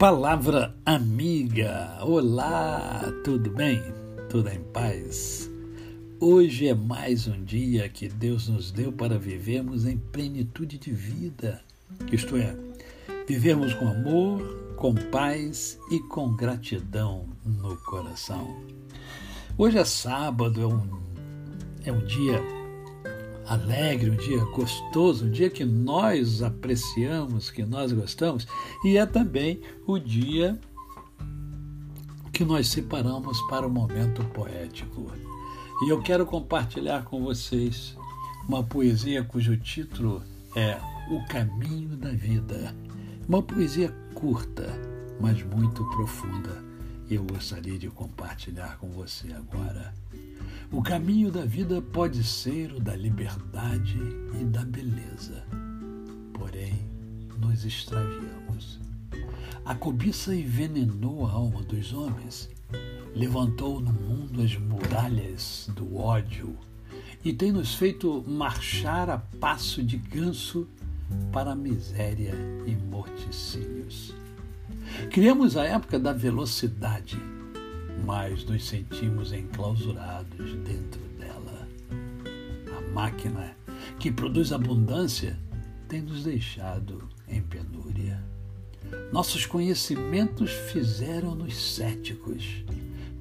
Palavra amiga. Olá, tudo bem? Tudo em paz? Hoje é mais um dia que Deus nos deu para vivermos em plenitude de vida. Isto é, vivermos com amor, com paz e com gratidão no coração. Hoje é sábado, é um, é um dia alegre, um dia gostoso, um dia que nós apreciamos, que nós gostamos, e é também o dia que nós separamos para o momento poético. E eu quero compartilhar com vocês uma poesia cujo título é O Caminho da Vida. Uma poesia curta, mas muito profunda. Eu gostaria de compartilhar com você agora. O caminho da vida pode ser o da liberdade e da beleza. Porém, nos extraviamos. A cobiça envenenou a alma dos homens, levantou no mundo as muralhas do ódio e tem nos feito marchar a passo de ganso para a miséria e morticínios. Criamos a época da velocidade mas nos sentimos enclausurados dentro dela. A máquina que produz abundância tem nos deixado em penúria. Nossos conhecimentos fizeram-nos céticos,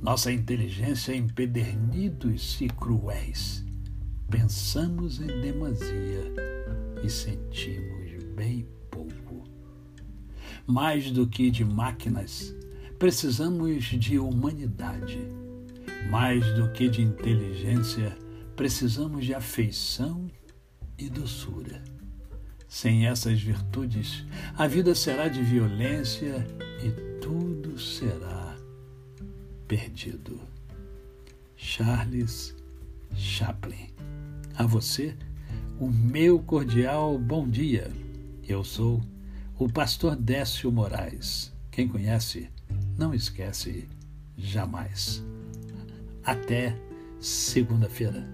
nossa inteligência empedernidos e cruéis. Pensamos em demasia e sentimos bem pouco. Mais do que de máquinas, precisamos de humanidade. Mais do que de inteligência, precisamos de afeição e doçura. Sem essas virtudes, a vida será de violência e tudo será perdido. Charles Chaplin. A você, o meu cordial bom dia. Eu sou o pastor Décio Moraes. Quem conhece, não esquece jamais. Até segunda-feira.